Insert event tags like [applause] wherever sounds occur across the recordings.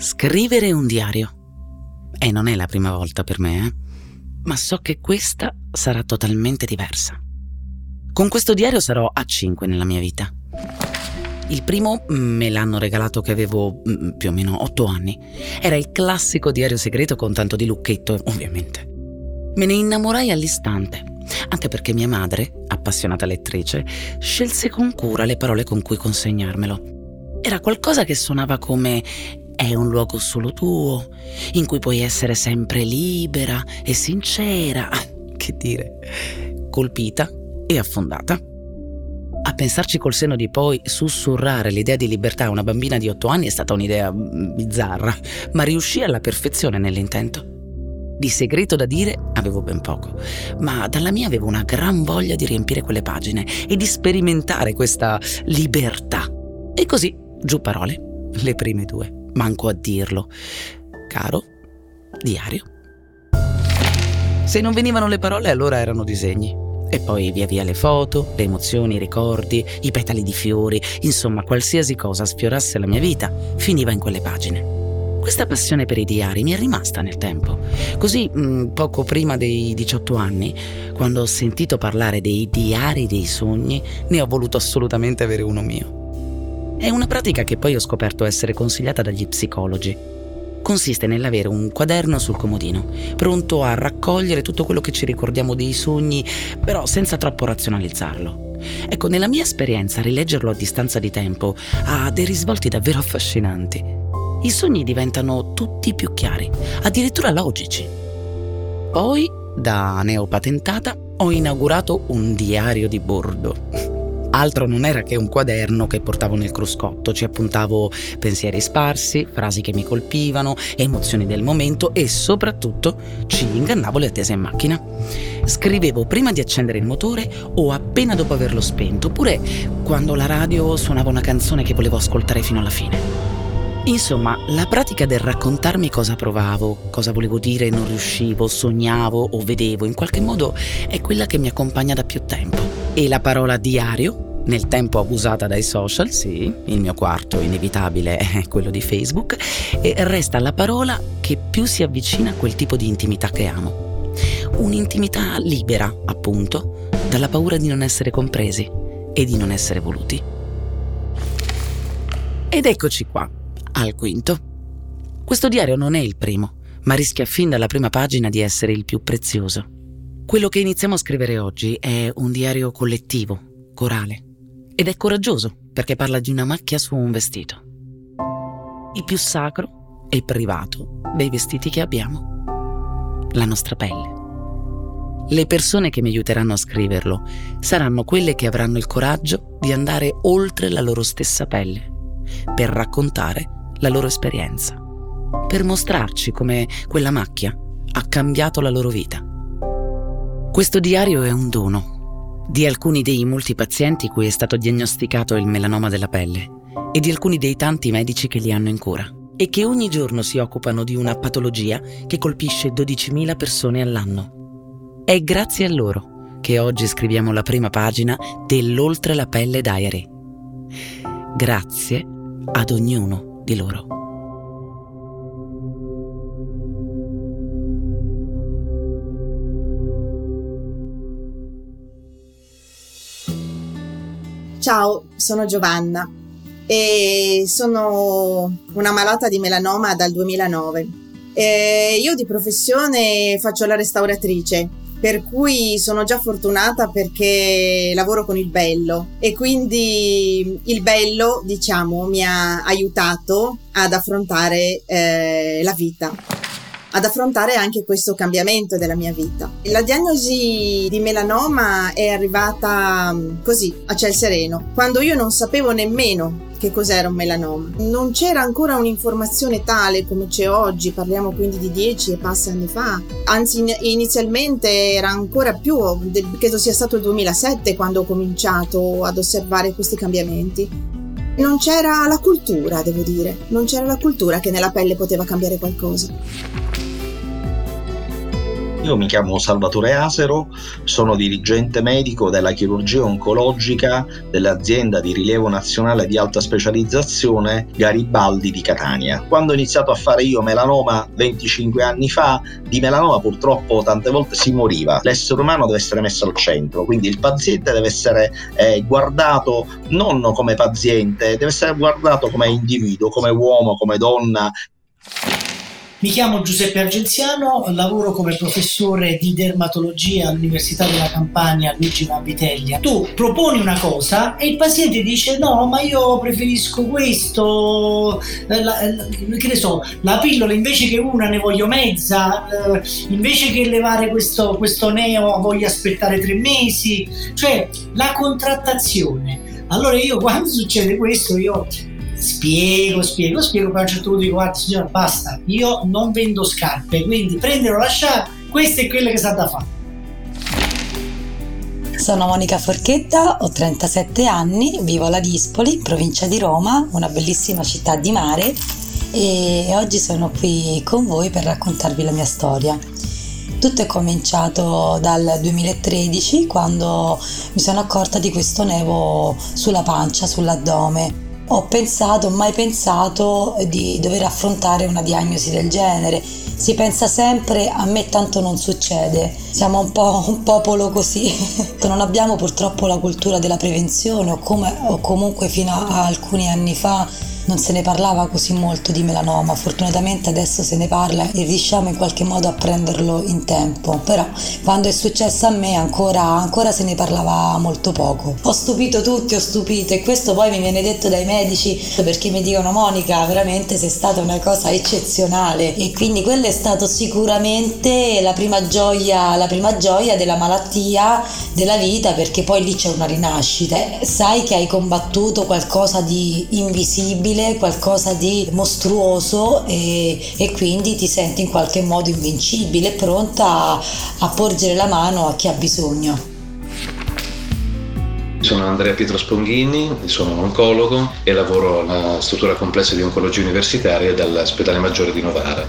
Scrivere un diario. E non è la prima volta per me, eh? ma so che questa sarà totalmente diversa. Con questo diario sarò a 5 nella mia vita. Il primo me l'hanno regalato che avevo mm, più o meno 8 anni. Era il classico diario segreto con tanto di lucchetto, ovviamente. Me ne innamorai all'istante, anche perché mia madre, appassionata lettrice, scelse con cura le parole con cui consegnarmelo. Era qualcosa che suonava come è un luogo solo tuo, in cui puoi essere sempre libera e sincera, [laughs] che dire, colpita e affondata. A pensarci col seno di poi, sussurrare l'idea di libertà a una bambina di otto anni è stata un'idea mm, bizzarra, ma riuscì alla perfezione nell'intento. Di segreto da dire avevo ben poco, ma dalla mia avevo una gran voglia di riempire quelle pagine e di sperimentare questa libertà. E così, giù parole, le prime due manco a dirlo. Caro diario. Se non venivano le parole, allora erano disegni. E poi via via le foto, le emozioni, i ricordi, i petali di fiori, insomma qualsiasi cosa sfiorasse la mia vita finiva in quelle pagine. Questa passione per i diari mi è rimasta nel tempo. Così, mm, poco prima dei 18 anni, quando ho sentito parlare dei diari dei sogni, ne ho voluto assolutamente avere uno mio. È una pratica che poi ho scoperto essere consigliata dagli psicologi. Consiste nell'avere un quaderno sul comodino, pronto a raccogliere tutto quello che ci ricordiamo dei sogni, però senza troppo razionalizzarlo. Ecco, nella mia esperienza, rileggerlo a distanza di tempo ha dei risvolti davvero affascinanti. I sogni diventano tutti più chiari, addirittura logici. Poi, da neopatentata, ho inaugurato un diario di bordo. Altro non era che un quaderno che portavo nel cruscotto, ci appuntavo pensieri sparsi, frasi che mi colpivano, emozioni del momento e soprattutto ci ingannavo le attese in macchina. Scrivevo prima di accendere il motore o appena dopo averlo spento, oppure quando la radio suonava una canzone che volevo ascoltare fino alla fine. Insomma, la pratica del raccontarmi cosa provavo, cosa volevo dire e non riuscivo, sognavo o vedevo, in qualche modo è quella che mi accompagna da più tempo. E la parola diario, nel tempo abusata dai social, sì, il mio quarto inevitabile [laughs] è quello di Facebook, e resta la parola che più si avvicina a quel tipo di intimità che amo. Un'intimità libera, appunto, dalla paura di non essere compresi e di non essere voluti. Ed eccoci qua al quinto. Questo diario non è il primo, ma rischia fin dalla prima pagina di essere il più prezioso. Quello che iniziamo a scrivere oggi è un diario collettivo, corale, ed è coraggioso perché parla di una macchia su un vestito. Il più sacro e privato dei vestiti che abbiamo, la nostra pelle. Le persone che mi aiuteranno a scriverlo saranno quelle che avranno il coraggio di andare oltre la loro stessa pelle per raccontare la loro esperienza, per mostrarci come quella macchia ha cambiato la loro vita. Questo diario è un dono di alcuni dei molti pazienti cui è stato diagnosticato il melanoma della pelle e di alcuni dei tanti medici che li hanno in cura e che ogni giorno si occupano di una patologia che colpisce 12.000 persone all'anno. È grazie a loro che oggi scriviamo la prima pagina dell'Oltre la pelle Diary. Grazie ad ognuno di loro. Ciao, sono Giovanna e sono una malata di melanoma dal 2009. E io di professione faccio la restauratrice per cui sono già fortunata perché lavoro con il bello e quindi il bello, diciamo, mi ha aiutato ad affrontare eh, la vita ad affrontare anche questo cambiamento della mia vita. La diagnosi di melanoma è arrivata mm, così, a ciel sereno, quando io non sapevo nemmeno che cos'era un melanoma. Non c'era ancora un'informazione tale come c'è oggi, parliamo quindi di dieci e passi anni fa, anzi inizialmente era ancora più, credo sia stato il 2007 quando ho cominciato ad osservare questi cambiamenti. Non c'era la cultura, devo dire, non c'era la cultura che nella pelle poteva cambiare qualcosa. Io mi chiamo Salvatore Asero, sono dirigente medico della chirurgia oncologica dell'azienda di rilievo nazionale di alta specializzazione Garibaldi di Catania. Quando ho iniziato a fare io melanoma 25 anni fa, di melanoma purtroppo tante volte si moriva. L'essere umano deve essere messo al centro, quindi il paziente deve essere eh, guardato non come paziente, deve essere guardato come individuo, come uomo, come donna. Mi chiamo Giuseppe Argenziano, lavoro come professore di dermatologia all'Università della Campania Luigi Vanvitellia. Tu proponi una cosa e il paziente dice no, ma io preferisco questo, eh, la, che ne so, la pillola invece che una ne voglio mezza, eh, invece che levare questo, questo neo voglio aspettare tre mesi, cioè la contrattazione. Allora io quando succede questo io spiego, spiego, spiego, poi a un certo punto dico guarda signora basta, io non vendo scarpe, quindi prendere o lasciare, questo è quello che sa da fare. Sono Monica Forchetta, ho 37 anni, vivo a Ladispoli, in provincia di Roma, una bellissima città di mare e oggi sono qui con voi per raccontarvi la mia storia. Tutto è cominciato dal 2013 quando mi sono accorta di questo nevo sulla pancia, sull'addome ho pensato, mai pensato di dover affrontare una diagnosi del genere. Si pensa sempre a me tanto non succede, siamo un po' un popolo così, [laughs] non abbiamo purtroppo la cultura della prevenzione o, come, o comunque fino a alcuni anni fa non se ne parlava così molto di melanoma, fortunatamente adesso se ne parla e riusciamo in qualche modo a prenderlo in tempo, però quando è successo a me ancora, ancora se ne parlava molto poco. Ho stupito tutti, ho stupito e questo poi mi viene detto dai medici perché mi dicono Monica veramente sei stata una cosa eccezionale. E quindi quella è stata sicuramente la prima gioia, la prima gioia della malattia, della vita perché poi lì c'è una rinascita, sai che hai combattuto qualcosa di invisibile incredibile, qualcosa di mostruoso e, e quindi ti senti in qualche modo invincibile, pronta a, a porgere la mano a chi ha bisogno. Sono Andrea Pietro Sponghini, sono un oncologo e lavoro alla struttura complessa di oncologia universitaria dell'ospedale maggiore di Novara.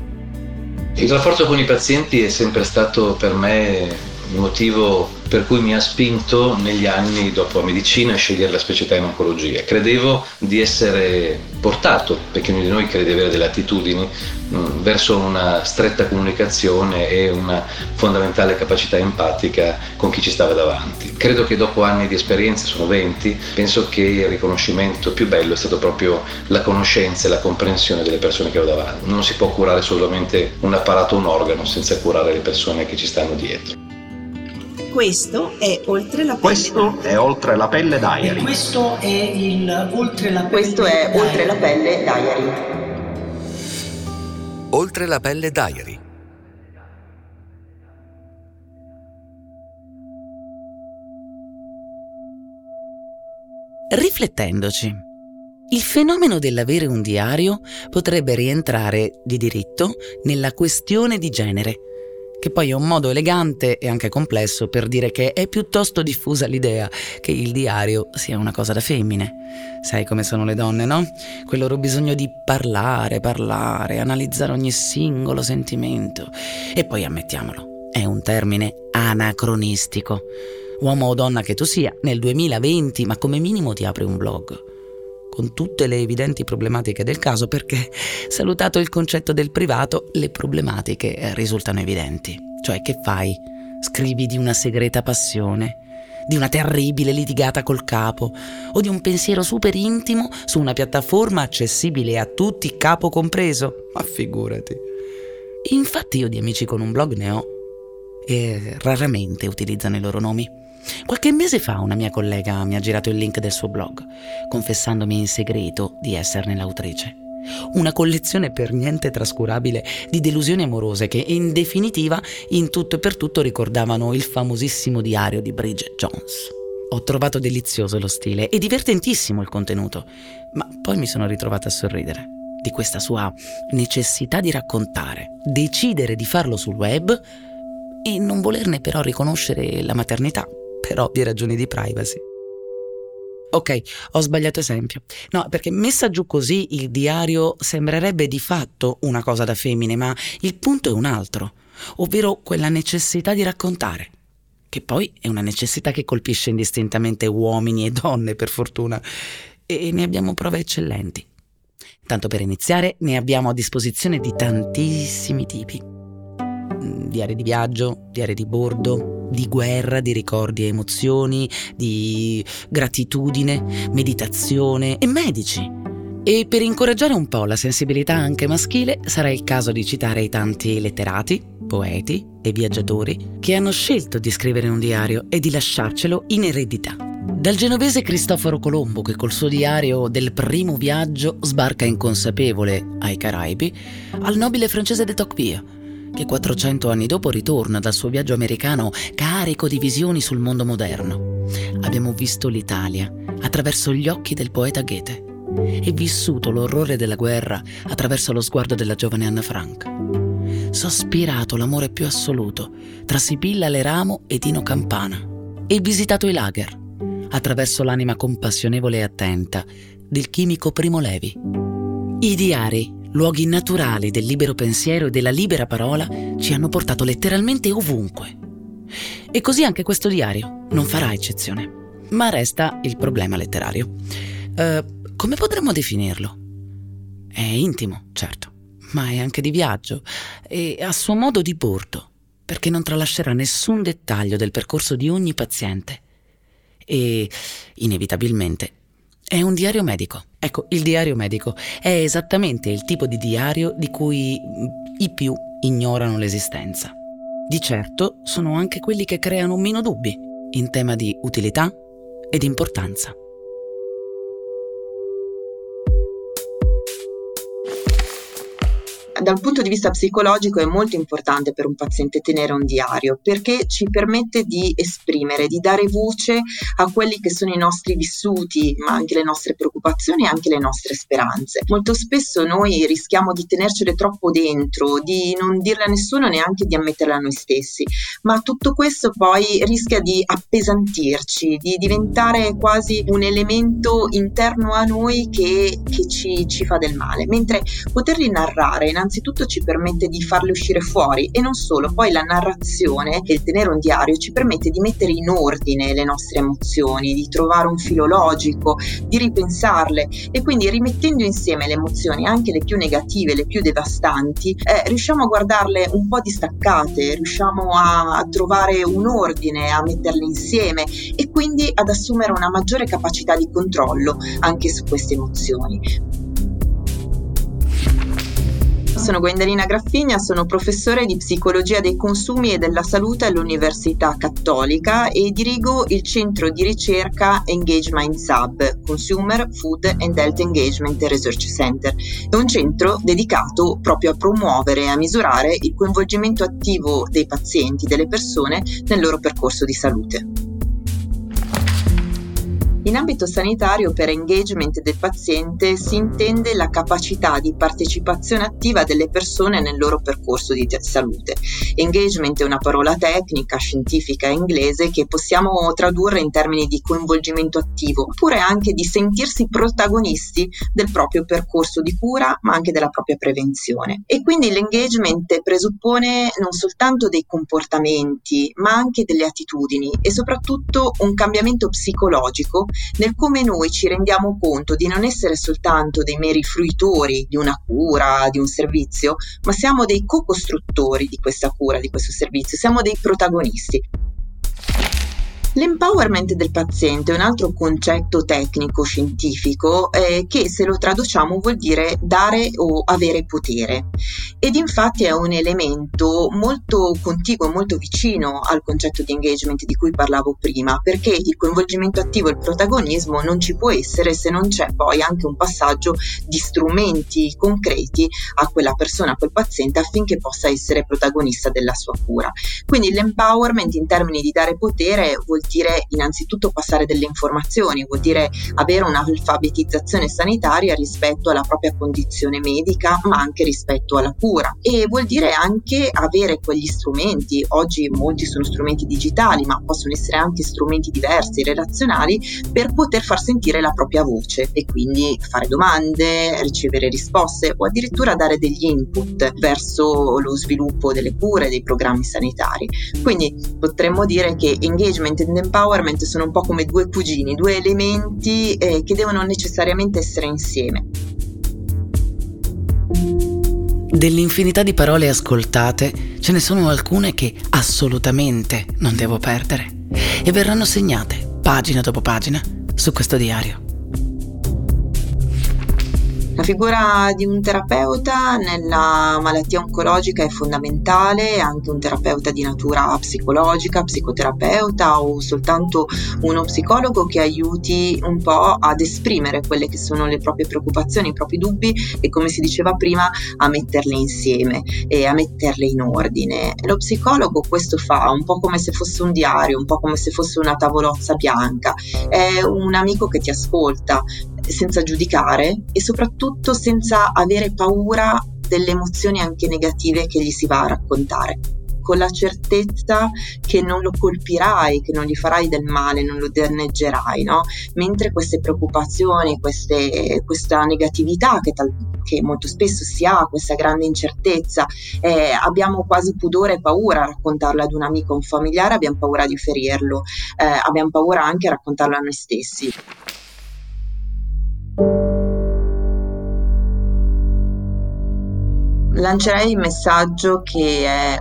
Il rapporto con i pazienti è sempre stato per me il motivo per cui mi ha spinto negli anni dopo la medicina a scegliere la specialità in oncologia. Credevo di essere portato, perché ognuno di noi crede di avere delle attitudini, mm, verso una stretta comunicazione e una fondamentale capacità empatica con chi ci stava davanti. Credo che dopo anni di esperienza, sono 20, penso che il riconoscimento più bello è stato proprio la conoscenza e la comprensione delle persone che ho davanti. Non si può curare solamente un apparato, un organo, senza curare le persone che ci stanno dietro. Questo è Oltre la pelle. Questo è Oltre la pelle Diary. E questo è il Oltre la pelle Questo è Diary. Oltre la pelle Diary. Oltre la pelle Diary. Riflettendoci, il fenomeno dell'avere un diario potrebbe rientrare di diritto nella questione di genere che poi è un modo elegante e anche complesso per dire che è piuttosto diffusa l'idea che il diario sia una cosa da femmine. Sai come sono le donne, no? Quel loro bisogno di parlare, parlare, analizzare ogni singolo sentimento. E poi ammettiamolo, è un termine anacronistico. Uomo o donna che tu sia, nel 2020, ma come minimo ti apri un blog con tutte le evidenti problematiche del caso perché, salutato il concetto del privato, le problematiche risultano evidenti. Cioè, che fai? Scrivi di una segreta passione, di una terribile litigata col capo o di un pensiero super intimo su una piattaforma accessibile a tutti, capo compreso? Ma figurati. Infatti io di amici con un blog ne ho e raramente utilizzano i loro nomi. Qualche mese fa una mia collega mi ha girato il link del suo blog, confessandomi in segreto di esserne l'autrice. Una collezione per niente trascurabile di delusioni amorose che in definitiva in tutto e per tutto ricordavano il famosissimo diario di Bridget Jones. Ho trovato delizioso lo stile e divertentissimo il contenuto, ma poi mi sono ritrovata a sorridere di questa sua necessità di raccontare, decidere di farlo sul web e non volerne però riconoscere la maternità per ovvie ragioni di privacy. Ok, ho sbagliato esempio. No, perché messa giù così il diario sembrerebbe di fatto una cosa da femmine, ma il punto è un altro. ovvero quella necessità di raccontare, che poi è una necessità che colpisce indistintamente uomini e donne, per fortuna, e ne abbiamo prove eccellenti. Tanto per iniziare, ne abbiamo a disposizione di tantissimi tipi. Mm, diari di viaggio, diari di bordo, di guerra, di ricordi e emozioni, di gratitudine, meditazione e medici. E per incoraggiare un po' la sensibilità anche maschile sarà il caso di citare i tanti letterati, poeti e viaggiatori che hanno scelto di scrivere un diario e di lasciarcelo in eredità. Dal genovese Cristoforo Colombo che col suo diario del primo viaggio sbarca inconsapevole ai Caraibi, al nobile francese de Tocqueville che 400 anni dopo ritorna dal suo viaggio americano carico di visioni sul mondo moderno. Abbiamo visto l'Italia attraverso gli occhi del poeta Goethe e vissuto l'orrore della guerra attraverso lo sguardo della giovane Anna Frank. Sospirato l'amore più assoluto tra Sibilla Leramo e Dino Campana e visitato i lager attraverso l'anima compassionevole e attenta del chimico Primo Levi. I diari luoghi naturali del libero pensiero e della libera parola ci hanno portato letteralmente ovunque. E così anche questo diario non farà eccezione. Ma resta il problema letterario. Uh, come potremmo definirlo? È intimo, certo, ma è anche di viaggio e a suo modo di bordo, perché non tralascerà nessun dettaglio del percorso di ogni paziente. E, inevitabilmente, è un diario medico. Ecco, il diario medico è esattamente il tipo di diario di cui i più ignorano l'esistenza. Di certo sono anche quelli che creano meno dubbi in tema di utilità ed importanza. Dal punto di vista psicologico è molto importante per un paziente tenere un diario perché ci permette di esprimere, di dare voce a quelli che sono i nostri vissuti, ma anche le nostre preoccupazioni e anche le nostre speranze. Molto spesso noi rischiamo di tenercele troppo dentro, di non dirle a nessuno neanche di ammetterle a noi stessi, ma tutto questo poi rischia di appesantirci, di diventare quasi un elemento interno a noi che, che ci, ci fa del male, mentre poterli narrare innanzitutto innanzitutto ci permette di farle uscire fuori e non solo, poi la narrazione e il tenere un diario ci permette di mettere in ordine le nostre emozioni, di trovare un filo logico, di ripensarle e quindi rimettendo insieme le emozioni, anche le più negative, le più devastanti, eh, riusciamo a guardarle un po' distaccate, riusciamo a trovare un ordine, a metterle insieme e quindi ad assumere una maggiore capacità di controllo anche su queste emozioni. Sono Gwendalina Graffigna, sono professore di psicologia dei consumi e della salute all'Università Cattolica e dirigo il centro di ricerca Engagement Hub, Consumer, Food and Health Engagement Research Center. È un centro dedicato proprio a promuovere e a misurare il coinvolgimento attivo dei pazienti, delle persone nel loro percorso di salute. In ambito sanitario per engagement del paziente si intende la capacità di partecipazione attiva delle persone nel loro percorso di salute. Engagement è una parola tecnica, scientifica inglese che possiamo tradurre in termini di coinvolgimento attivo, oppure anche di sentirsi protagonisti del proprio percorso di cura, ma anche della propria prevenzione. E quindi l'engagement presuppone non soltanto dei comportamenti, ma anche delle attitudini e soprattutto un cambiamento psicologico nel come noi ci rendiamo conto di non essere soltanto dei meri fruitori di una cura, di un servizio, ma siamo dei co-costruttori di questa cura, di questo servizio, siamo dei protagonisti. L'empowerment del paziente è un altro concetto tecnico scientifico eh, che se lo traduciamo vuol dire dare o avere potere ed infatti è un elemento molto contiguo molto vicino al concetto di engagement di cui parlavo prima perché il coinvolgimento attivo e il protagonismo non ci può essere se non c'è poi anche un passaggio di strumenti concreti a quella persona, a quel paziente affinché possa essere protagonista della sua cura. Quindi l'empowerment in termini di dare potere vuol vuol dire innanzitutto passare delle informazioni, vuol dire avere un'alfabetizzazione sanitaria rispetto alla propria condizione medica, ma anche rispetto alla cura e vuol dire anche avere quegli strumenti, oggi molti sono strumenti digitali, ma possono essere anche strumenti diversi, relazionali, per poter far sentire la propria voce e quindi fare domande, ricevere risposte o addirittura dare degli input verso lo sviluppo delle cure, dei programmi sanitari. Quindi potremmo dire che engagement ed empowerment sono un po' come due cugini, due elementi eh, che devono necessariamente essere insieme. Dell'infinità di parole ascoltate, ce ne sono alcune che assolutamente non devo perdere e verranno segnate, pagina dopo pagina, su questo diario. La figura di un terapeuta nella malattia oncologica è fondamentale, anche un terapeuta di natura psicologica, psicoterapeuta o soltanto uno psicologo che aiuti un po' ad esprimere quelle che sono le proprie preoccupazioni, i propri dubbi e come si diceva prima a metterle insieme e a metterle in ordine. Lo psicologo questo fa un po' come se fosse un diario, un po' come se fosse una tavolozza bianca, è un amico che ti ascolta, senza giudicare e soprattutto senza avere paura delle emozioni anche negative che gli si va a raccontare con la certezza che non lo colpirai, che non gli farai del male, non lo danneggerai, no? Mentre queste preoccupazioni, queste, questa negatività che, tal, che, molto spesso si ha, questa grande incertezza, eh, abbiamo quasi pudore e paura a raccontarla ad un amico o un familiare, abbiamo paura di ferirlo, eh, abbiamo paura anche a raccontarla a noi stessi. Lancerei il messaggio che è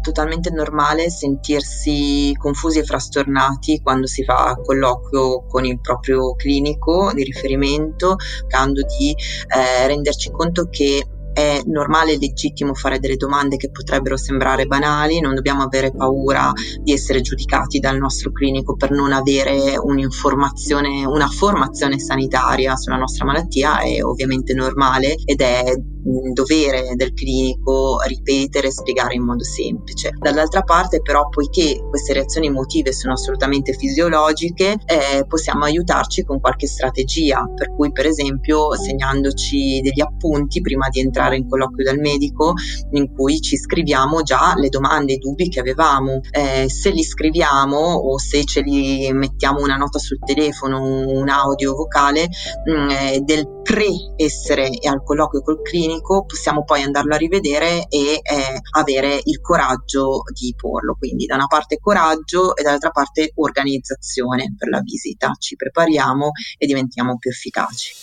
totalmente normale sentirsi confusi e frastornati quando si fa colloquio con il proprio clinico di riferimento, cercando di eh, renderci conto che è normale e legittimo fare delle domande che potrebbero sembrare banali, non dobbiamo avere paura di essere giudicati dal nostro clinico per non avere un'informazione, una formazione sanitaria sulla nostra malattia, è ovviamente normale ed è un dovere del clinico ripetere e spiegare in modo semplice. Dall'altra parte però poiché queste reazioni emotive sono assolutamente fisiologiche eh, possiamo aiutarci con qualche strategia per cui per esempio segnandoci degli appunti prima di entrare in colloquio dal medico in cui ci scriviamo già le domande, i dubbi che avevamo. Eh, se li scriviamo o se ce li mettiamo una nota sul telefono, un audio vocale mh, mm, eh, del pre-essere al colloquio col clinico, possiamo poi andarlo a rivedere e eh, avere il coraggio di porlo. Quindi da una parte coraggio e dall'altra parte organizzazione per la visita. Ci prepariamo e diventiamo più efficaci.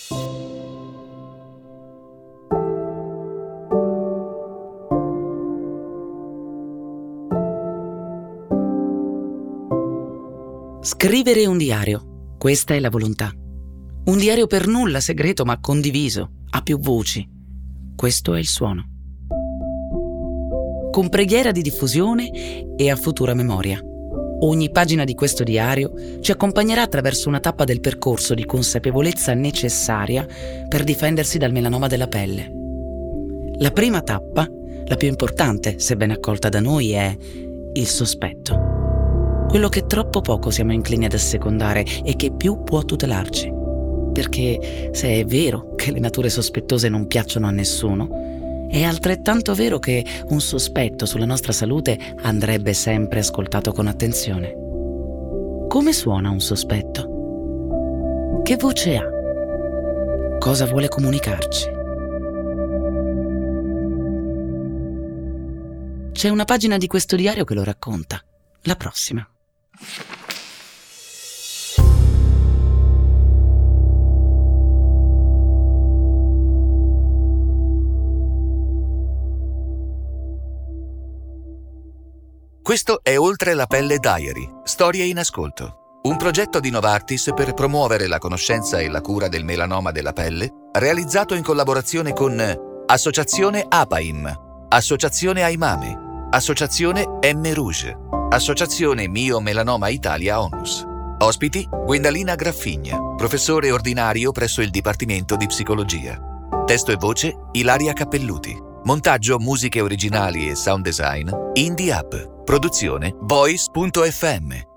Scrivere un diario, questa è la volontà. Un diario per nulla segreto ma condiviso, a più voci. Questo è il suono. Con preghiera di diffusione e a futura memoria. Ogni pagina di questo diario ci accompagnerà attraverso una tappa del percorso di consapevolezza necessaria per difendersi dal melanoma della pelle. La prima tappa, la più importante, se ben accolta da noi, è il sospetto. Quello che troppo poco siamo inclini ad assecondare e che più può tutelarci perché se è vero che le nature sospettose non piacciono a nessuno, è altrettanto vero che un sospetto sulla nostra salute andrebbe sempre ascoltato con attenzione. Come suona un sospetto? Che voce ha? Cosa vuole comunicarci? C'è una pagina di questo diario che lo racconta. La prossima. Questo è Oltre la pelle Diary, storie in ascolto. Un progetto di Novartis per promuovere la conoscenza e la cura del melanoma della pelle, realizzato in collaborazione con Associazione APAIM, Associazione Aimame, Associazione M Rouge, Associazione Mio Melanoma Italia Onus. Ospiti Gwendalina Graffigna, professore ordinario presso il Dipartimento di Psicologia. Testo e voce Ilaria Cappelluti. Montaggio, musiche originali e sound design Indie Hub. Produzione Voice.fm